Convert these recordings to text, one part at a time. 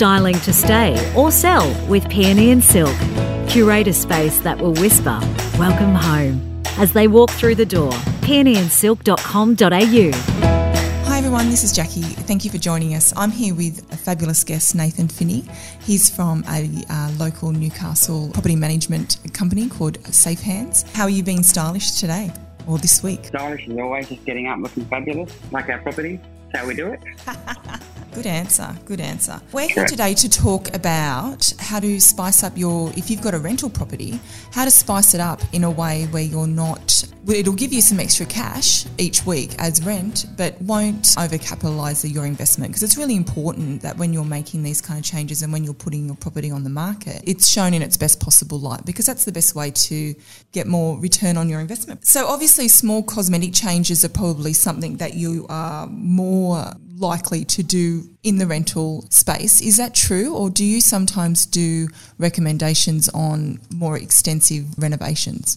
styling to stay or sell with Peony and Silk. Curate a space that will whisper, Welcome home, as they walk through the door. peonyandsilk.com.au. Hi everyone, this is Jacci. Thank you for joining us. I'm here with a fabulous guest, Nathan Finney. He's from a uh, local Newcastle property management company called Safe Hands. How are you being stylish today or this week? Stylish is always just getting up looking fabulous, like our property. That's how we do it. Good answer. Good answer. We're here today to talk about how to spice up your, if you've got a rental property, how to spice it up in a way where you're not, it'll give you some extra cash each week as rent, but won't overcapitalise your investment. Because it's really important that when you're making these kind of changes and when you're putting your property on the market, it's shown in its best possible light because that's the best way to get more return on your investment. So obviously, small cosmetic changes are probably something that you are more likely to do in the rental space. Is that true, or do you sometimes do recommendations on more extensive renovations?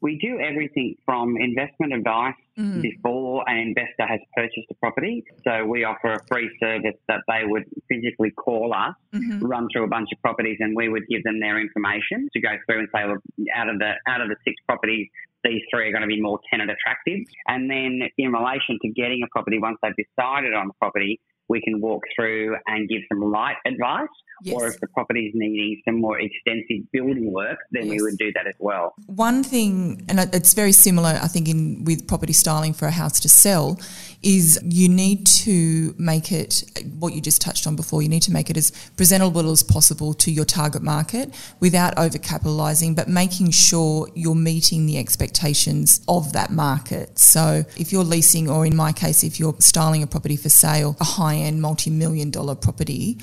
We do everything from investment advice mm. before an investor has purchased a property. So we offer a free service that they would physically call us, mm-hmm. run through a bunch of properties, and we would give them their information to go through and say, look, out of the out of the six properties these three are going to be more tenant attractive. And then in relation to getting a property, once they've decided on the property, we can walk through and give some light advice. Yes. Or if the property is needing some more extensive building work, then yes. we would do that as well. One thing, and it's very similar, I think, in with property styling for a house to sell, is you need to make it what you just touched on before. You need to make it as presentable as possible to your target market without overcapitalizing, but making sure you're meeting the expectations of that market. So if you're leasing, or in my case, if you're styling a property for sale, a high end multi million dollar property,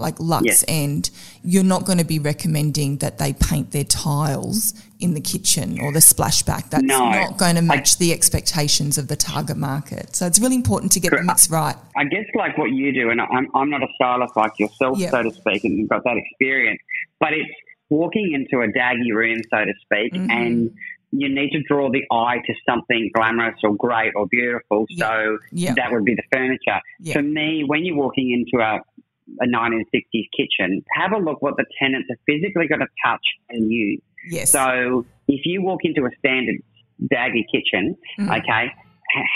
like Lux yes. End, you're not going to be recommending that they paint their tiles in the kitchen or the splashback. That's no, not going to match I, the expectations of the target market. So it's really important to get the mix right. I guess like what you do, and I'm, I'm not a stylist like yourself, yep. so to speak, and you've got that experience, but it's walking into a daggy room, so to speak, mm-hmm. and you need to draw the eye to something glamorous or great or beautiful. So that would be the furniture. For me, when you're walking into a a 1960s kitchen, have a look what the tenants are physically going to touch and use. Yes. So if you walk into a standard daggy kitchen, mm-hmm. okay,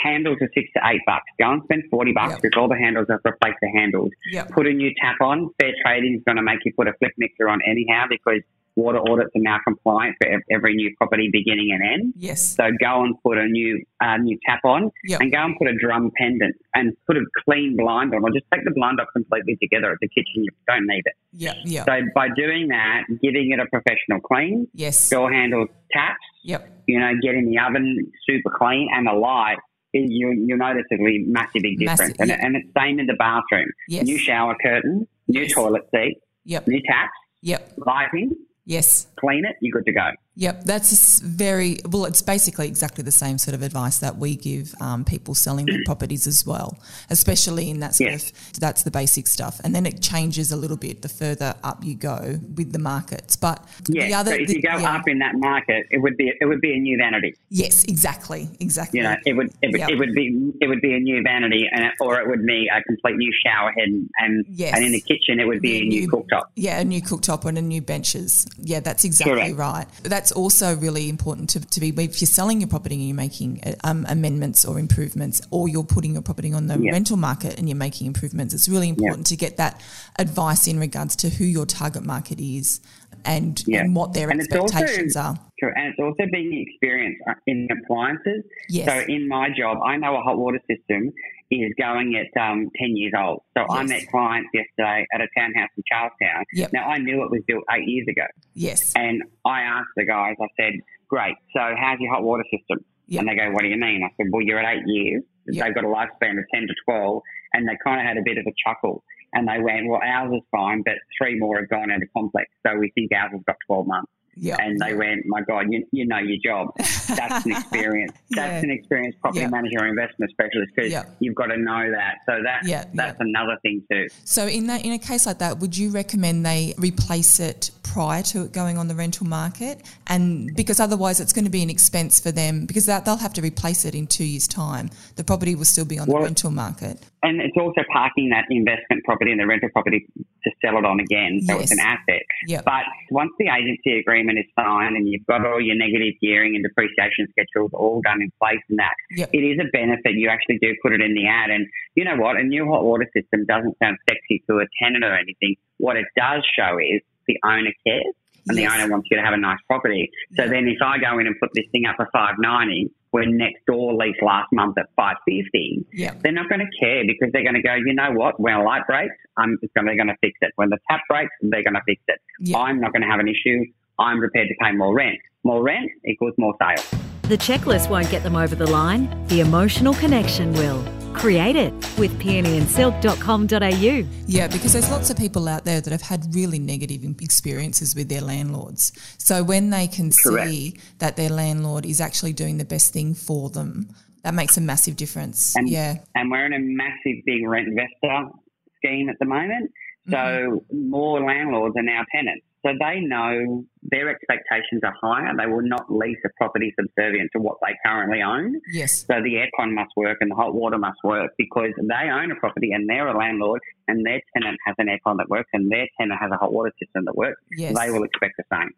handles are six to eight bucks. Go and spend 40 bucks yep. because all the handles have replaced the handles. Yep. Put a new tap on. Fair trading is going to make you put a flip mixer on anyhow because water audits are now compliant for every new property beginning and end. Yes. So go and put a new uh, new tap on yep. and go and put a drum pendant and put a clean blind on or just take the blind off completely together at the kitchen. You don't need it. Yeah, yeah. So by doing that, giving it a professional clean, yes. door handles, taps, yep. you know, getting the oven super clean and the light, you, you'll notice a really massive big difference. Massive, and, and it's same in the bathroom. Yes. New shower curtain, new yes. toilet seat, yep. new taps, yep. lighting, Yes. Clean it, you're good to go. Yep, that's very well. It's basically exactly the same sort of advice that we give um, people selling their properties as well, especially in that sort yes. of that's the basic stuff, and then it changes a little bit the further up you go with the markets. But yeah, the other, so if you go yeah. up in that market, it would be it would be a new vanity. Yes, exactly, exactly. You know, it would it would, yep. it would be it would be a new vanity, and or it would be a complete new shower head, and yes. and in the kitchen it would be a new, new cooktop. Yeah, a new cooktop and a new benches. Yeah, that's exactly Correct. right. That's that's also really important to, to be if you're selling your property and you're making um, amendments or improvements, or you're putting your property on the rental market and you're making improvements. It's really important to get that advice in regards to who your target market is and, and what their and expectations also, are. And it's also being experienced uh, in appliances. Yes. So in my job, I know a hot water system is going at um, 10 years old. So yes. I met clients yesterday at a townhouse in Charlestown. Yep. Now, I knew it was built eight years ago. Yes. And I asked the guys, I said, great, so how's your hot water system? Yep. And they go, what do you mean? I said, well, you're at eight years. Yep. They've got a lifespan of 10 to 12. And they kind of had a bit of a chuckle. And they went, well, ours is fine, but three more have gone into complex. So we think ours has got 12 months. Yeah. And they went, my God, you, you know your job. That's an experience. That's yeah. an experienced property yeah. manager or investment specialist because yeah. you've got to know that. So that yeah. that's another thing too. So in that in a case like that, would you recommend they replace it prior to it going on the rental market? And because otherwise it's going to be an expense for them because that, they'll have to replace it in two years' time. The property will still be on well, the rental market. And it's also parking that investment property and the rental property to sell it on again. So Yes. it's an asset. Yep. But once the agency agreement is signed and you've got all your negative gearing and depreciation schedules all done in place and that, Yep. it is a benefit. You actually do put it in the ad. And you know what? A new hot water system doesn't sound sexy to a tenant or anything. What it does show is the owner cares and Yes. the owner wants you to have a nice property. So then if I go in and put this thing up for 590 when next door lease last month at 550, Yep. they're not going to care because they're going to go, you know what? When a light breaks, I'm just going to, they're going to fix it. When the tap breaks, they're going to fix it. Yeah. I'm not going to have an issue. I'm prepared to pay more rent. More rent equals more sales. The checklist won't get them over the line, the emotional connection will. Create it with peonyandsilk.com.au. Yeah, because there's lots of people out there that have had really negative experiences with their landlords. So when they can Correct. see that their landlord is actually doing the best thing for them, that makes a massive difference. And, yeah. and we're in a massive big rent investor scheme at the moment. So Mm-hmm. more landlords are now tenants. So they know their expectations are higher. They will not lease a property subservient to what they currently own. Yes. So the aircon must work and the hot water must work because they own a property and they're a landlord and their tenant has an aircon that works and their tenant has a hot water system that works. Yes. They will expect the same.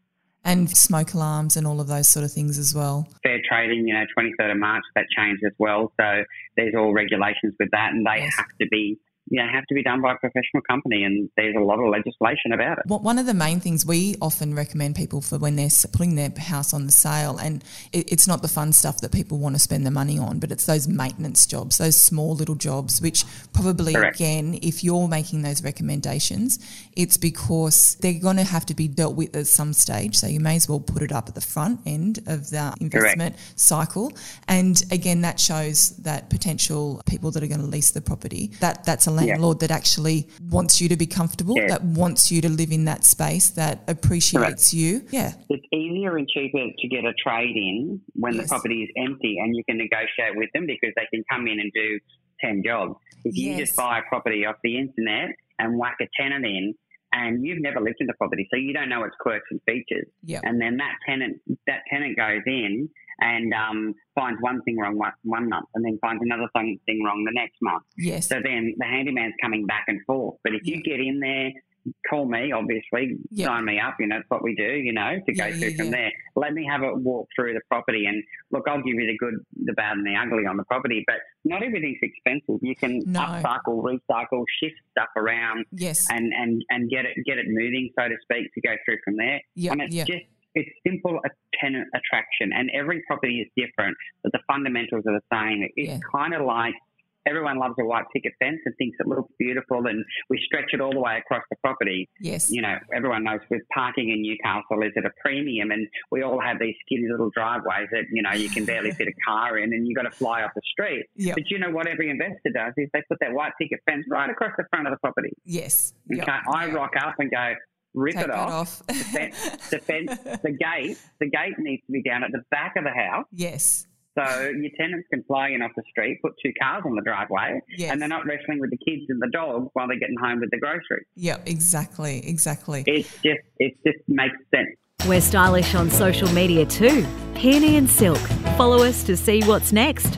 And smoke alarms and all of those sort of things as well. Fair trading, you know, 23rd of March, that changed as well. So there's all regulations with that and they Yes. have to be, you know, have to be done by a professional company and there's a lot of legislation about it. What- One of the main things we often recommend people for when they're putting their house on the sale, and it, it's not the fun stuff that people want to spend the money on, but it's those maintenance jobs, those small little jobs, which probably, Correct. again, if you're making those recommendations, it's because they're going to have to be dealt with at some stage. So you may as well put it up at the front end of the investment cycle. And again, that shows that potential people that are going to lease the property, that that's a landlord that actually wants you to be comfortable, Yeah. that wants you to live in that space, that appreciates you. Yeah. It's easier and cheaper to get a trade in when Yes. the property is empty and you can negotiate with them because they can come in and do 10 jobs. If you just buy a property off the internet and whack a tenant in and you've never lived in the property, so you don't know its quirks and features. Yeah. And then that tenant, that tenant goes in and um, finds one thing wrong one, one month and then finds another thing, thing wrong the next month. Yes. So then the handyman's coming back and forth. But if Yeah. you get in there, call me, obviously, Yeah. sign me up, you know, that's what we do, you know, to go Yeah, through from there. Let me have a walk through the property and look, I'll give you the good, the bad and the ugly on the property, but not everything's expensive. You can No. upcycle, recycle, shift stuff around Yes. and, and, and get it, get it moving, so to speak, to go through from there. Yeah, and it's yeah. just, it's simple a tenant attraction and every property is different, but the fundamentals are the same. It's Yeah. kind of like everyone loves a white picket fence and thinks it looks beautiful and we stretch it all the way across the property. Yes. You know, everyone knows with parking in Newcastle is at a premium and we all have these skinny little driveways that, you know, you can barely fit a car in and you've got to fly off the street. Yep. But you know what every investor does is they put that white picket fence right across the front of the property. Yes. Okay, Yep. I rock up and go, rip Take it that off. off. The fence, the fence, the gate, the gate needs to be down at the back of the house. yes. So your tenants can fly in off the street, put two cars on the driveway, Yes. and they're not wrestling with the kids and the dog while they're getting home with the groceries. Yep. Exactly. Exactly. It's just, it just makes sense. We're stylish on social media too. Peony and Silk. Follow us to see what's next.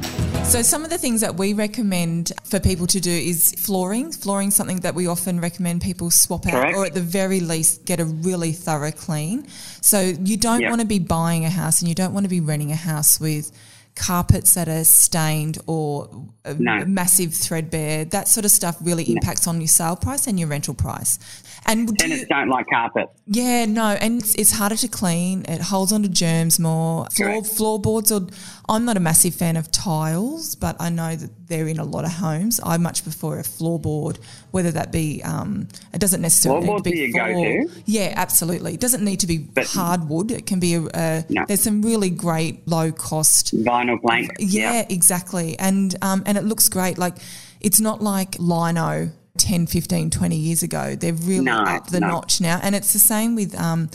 So some of the things that we recommend for people to do is flooring. Flooring something that we often recommend people swap out Correct. or at the very least get a really thorough clean. So you don't Yep. want to be buying a house and you don't want to be renting a house with carpets that are stained or No. massive threadbare. That sort of stuff really impacts on your sale price and your rental price. And do you, Tenants don't like carpet. yeah, no, and it's, it's harder to clean. It holds onto germs more. Floor, floorboards, or I'm not a massive fan of tiles, but I know that they're in a lot of homes. I much prefer a floorboard, whether that be um, it doesn't necessarily Floorboards need to be your floor. go-to? Yeah, absolutely. It doesn't need to be But- hardwood. It can be a. a No. There's some really great low cost Vinyl plank. yeah, exactly. And um, and it looks great. Like it's not like lino 10, 15, 20 years ago. They're really No, up the no. notch now. And it's the same with um,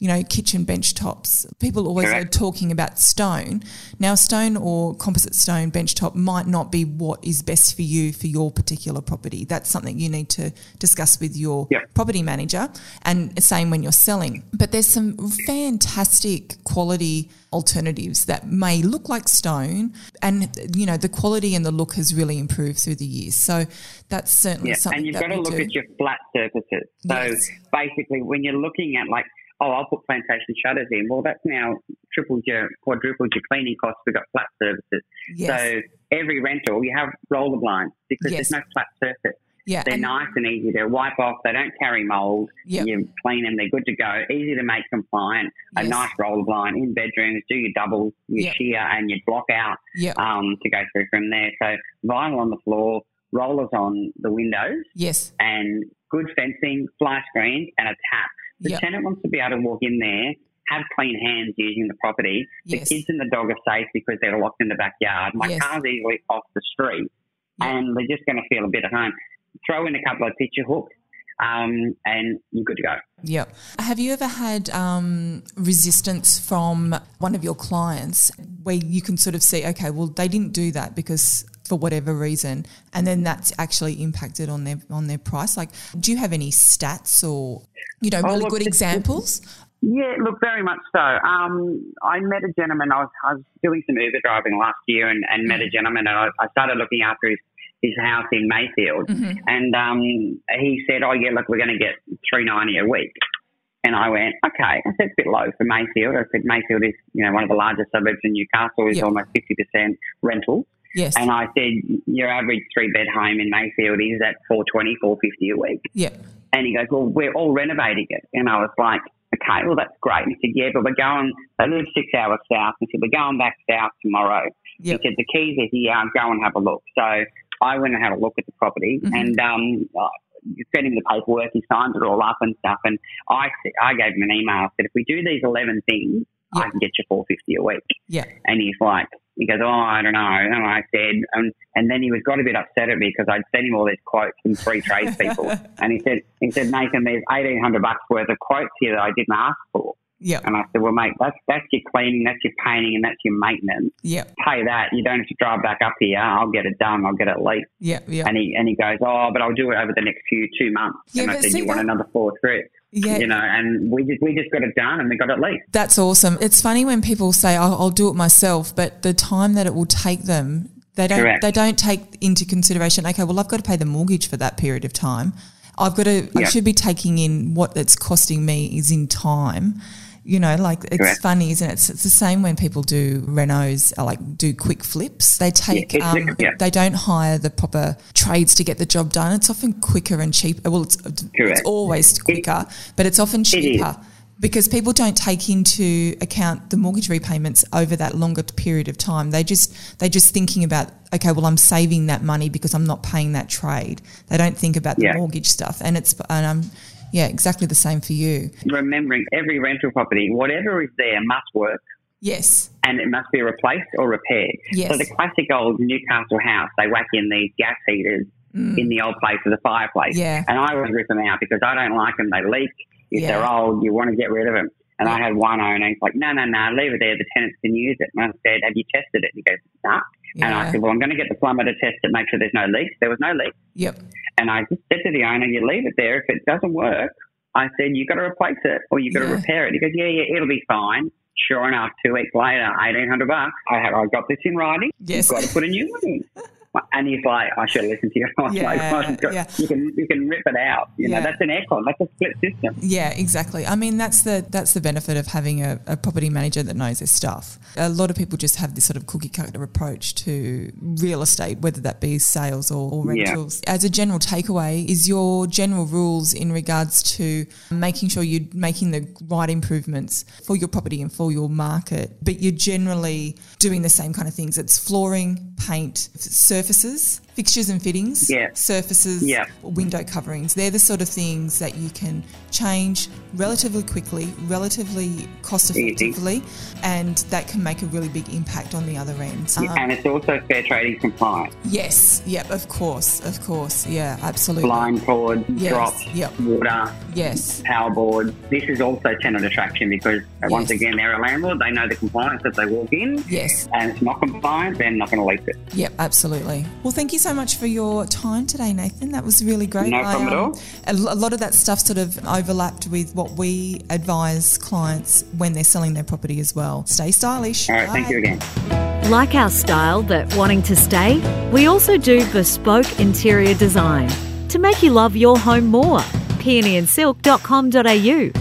you know, kitchen bench tops. People always Correct. are talking about stone. Now, stone or composite stone bench top might not be what is best for you for your particular property. That's something you need to discuss with your Yep. property manager and same when you're selling. But there's some fantastic quality alternatives that may look like stone and you know the quality and the look has really improved through the years. So that's certainly Yeah, something and you've got to look do. at your flat surfaces. So Yes. basically, when you're looking at like, oh, I'll put plantation shutters in. Well, that's now tripled your, quadrupled your cleaning costs. We've got flat surfaces. yes. So every rental, you have roller blinds because Yes. there's no flat surface. yeah, They're and- nice and easy to wipe off. They don't carry mold. Yep. You clean them. They're good to go. Easy to make compliant. A Yes. nice roller blind in bedrooms. Do your doubles, your Yep. sheer, and your block out yeah, um, to go through from there. So vinyl on the floor, rollers on the windows, yes, and good fencing, fly screens, and a tap. The Yep. tenant wants to be able to walk in there, have clean hands using the property. The Yes. kids and the dog are safe because they're locked in the backyard. My Yes. car's easily off the street, Yep. and they're just going to feel a bit at home. Throw in a couple of picture hooks, um, and you're good to go. Yep. Have you ever had um, resistance from one of your clients where you can sort of see, okay, well, they didn't do that because for whatever reason, and then that's actually impacted on their on their price? Like, do you have any stats or you know Oh, really look, good examples? Yeah, look, very much so. Um, I met a gentleman. I was, I was doing some Uber driving last year, and, and met a gentleman, and I, I started looking after his his house in Mayfield, and um, he said, "Oh yeah, look, we're going to get three ninety a week." And I went, okay. I said it's a bit low for Mayfield. I said Mayfield is, you know, one of the largest suburbs in Newcastle. is Yep. almost fifty percent rental. Yes. And I said, your average three bed home in Mayfield is at 420, 450 a week. yeah. And he goes, well, we're all renovating it. And I was like, okay, well, that's great. And he said, yeah, but we're going, they live six hours south. He said, we're going back south tomorrow. Yep. He said, the keys are here, go and have a look. So I went and had a look at the property Mhm. and um, I sent him the paperwork. He signed it all up and stuff. And I, I gave him an email. I said, if we do these 11 things, I can get you 450 a week. Yeah. And he's like, he goes, oh, I don't know. And I said, and, and then he was got a bit upset at me because I'd sent him all these quotes from three tradespeople. and he said, he said, Nathan, there's 1800 bucks worth of quotes here that I didn't ask for. Yeah. And I said, well, mate, that's, that's your cleaning, that's your painting, and that's your maintenance. Yeah. Pay that. You don't have to drive back up here. I'll get it done. I'll get it late. Yeah. Yeah. And he, and he goes, oh, but I'll do it over the next few two months. Yeah, and I said, you want another four trips? Yeah. You know, and we just, we just got it done and we got it leased. That's awesome. It's funny when people say, "I'll, I'll do it myself," but the time that it will take them, they don't. Correct. They don't take into consideration. Okay, well, I've got to pay the mortgage for that period of time. I've got to. I should be taking in what it's costing me is in time. You know, like it's Correct. funny, isn't it? It's, it's the same when people do renos, uh, like do quick flips. They take, it's um, yeah. they don't hire the proper trades to get the job done. It's often quicker and cheaper. Well, it's, it's always quicker, but it's often cheaper because people don't take into account the mortgage repayments over that longer period of time. They just they're just thinking about okay, well, I'm saving that money because I'm not paying that trade. They don't think about the Yeah. mortgage stuff, and it's and um yeah, exactly the same for you. Remembering every rental property, whatever is there must work. Yes, and it must be replaced or repaired. Yes. So the classic old Newcastle house, they whack in these gas heaters in the old place of the fireplace. Mm. Yeah. And I always rip them out because I don't like them. They leak. If Yeah. they're old, you want to get rid of them. And I had one owner, he's like, no, no, no, leave it there. The tenants can use it. And I said, have you tested it? And He goes, nah. And I said, well, I'm going to get the plumber to test it, make sure there's no leaks. There was no leak. yep, And I just said to the owner, you leave it there. If it doesn't work, I said, you've got to replace it or you've got Yeah. to repair it. He goes, yeah, yeah, it'll be fine. Sure enough, two weeks later, 1800 bucks. I, had, I got this in writing. Yes. You've got to put a new one in. And he's like, I should listen to you. I was Yeah, like, well, you've got- yeah. you can you can rip it out. You Yeah. know, that's an aircon. That's a split system. Yeah, exactly. I mean, that's the that's the benefit of having a, a property manager that knows their stuff. A lot of people just have this sort of cookie cutter approach to real estate, whether that be sales or, or rentals. As a general takeaway, is your general rules in regards to making sure you're making the right improvements for your property and for your market, but you're generally doing the same kind of things. It's flooring, paint, surfaces. fixtures and fittings, Yeah. surfaces, Yeah. window coverings. They're the sort of things that you can change relatively quickly, relatively cost effectively, and that can make a really big impact on the other end. Um, and it's also fair trading compliant. yes, yep, of course, of course, yeah, absolutely. Blind cord, Yes, drops, yep. water, Yes, power board. This is also tenant attraction because uh, once again they're a landlord. They know the compliance that they walk in, yes, and it's not compliant. They're not going to lease it. yep, absolutely. Well, thank you so much for your time today, Nathan. That was really great. No problem at um, all. A lot of that stuff sort of overlapped with what we advise clients when they're selling their property as well. Stay stylish. All right, thank you again. Like our style but wanting to stay? We also do bespoke interior design to make you love your home more. peonyandsilk.com.au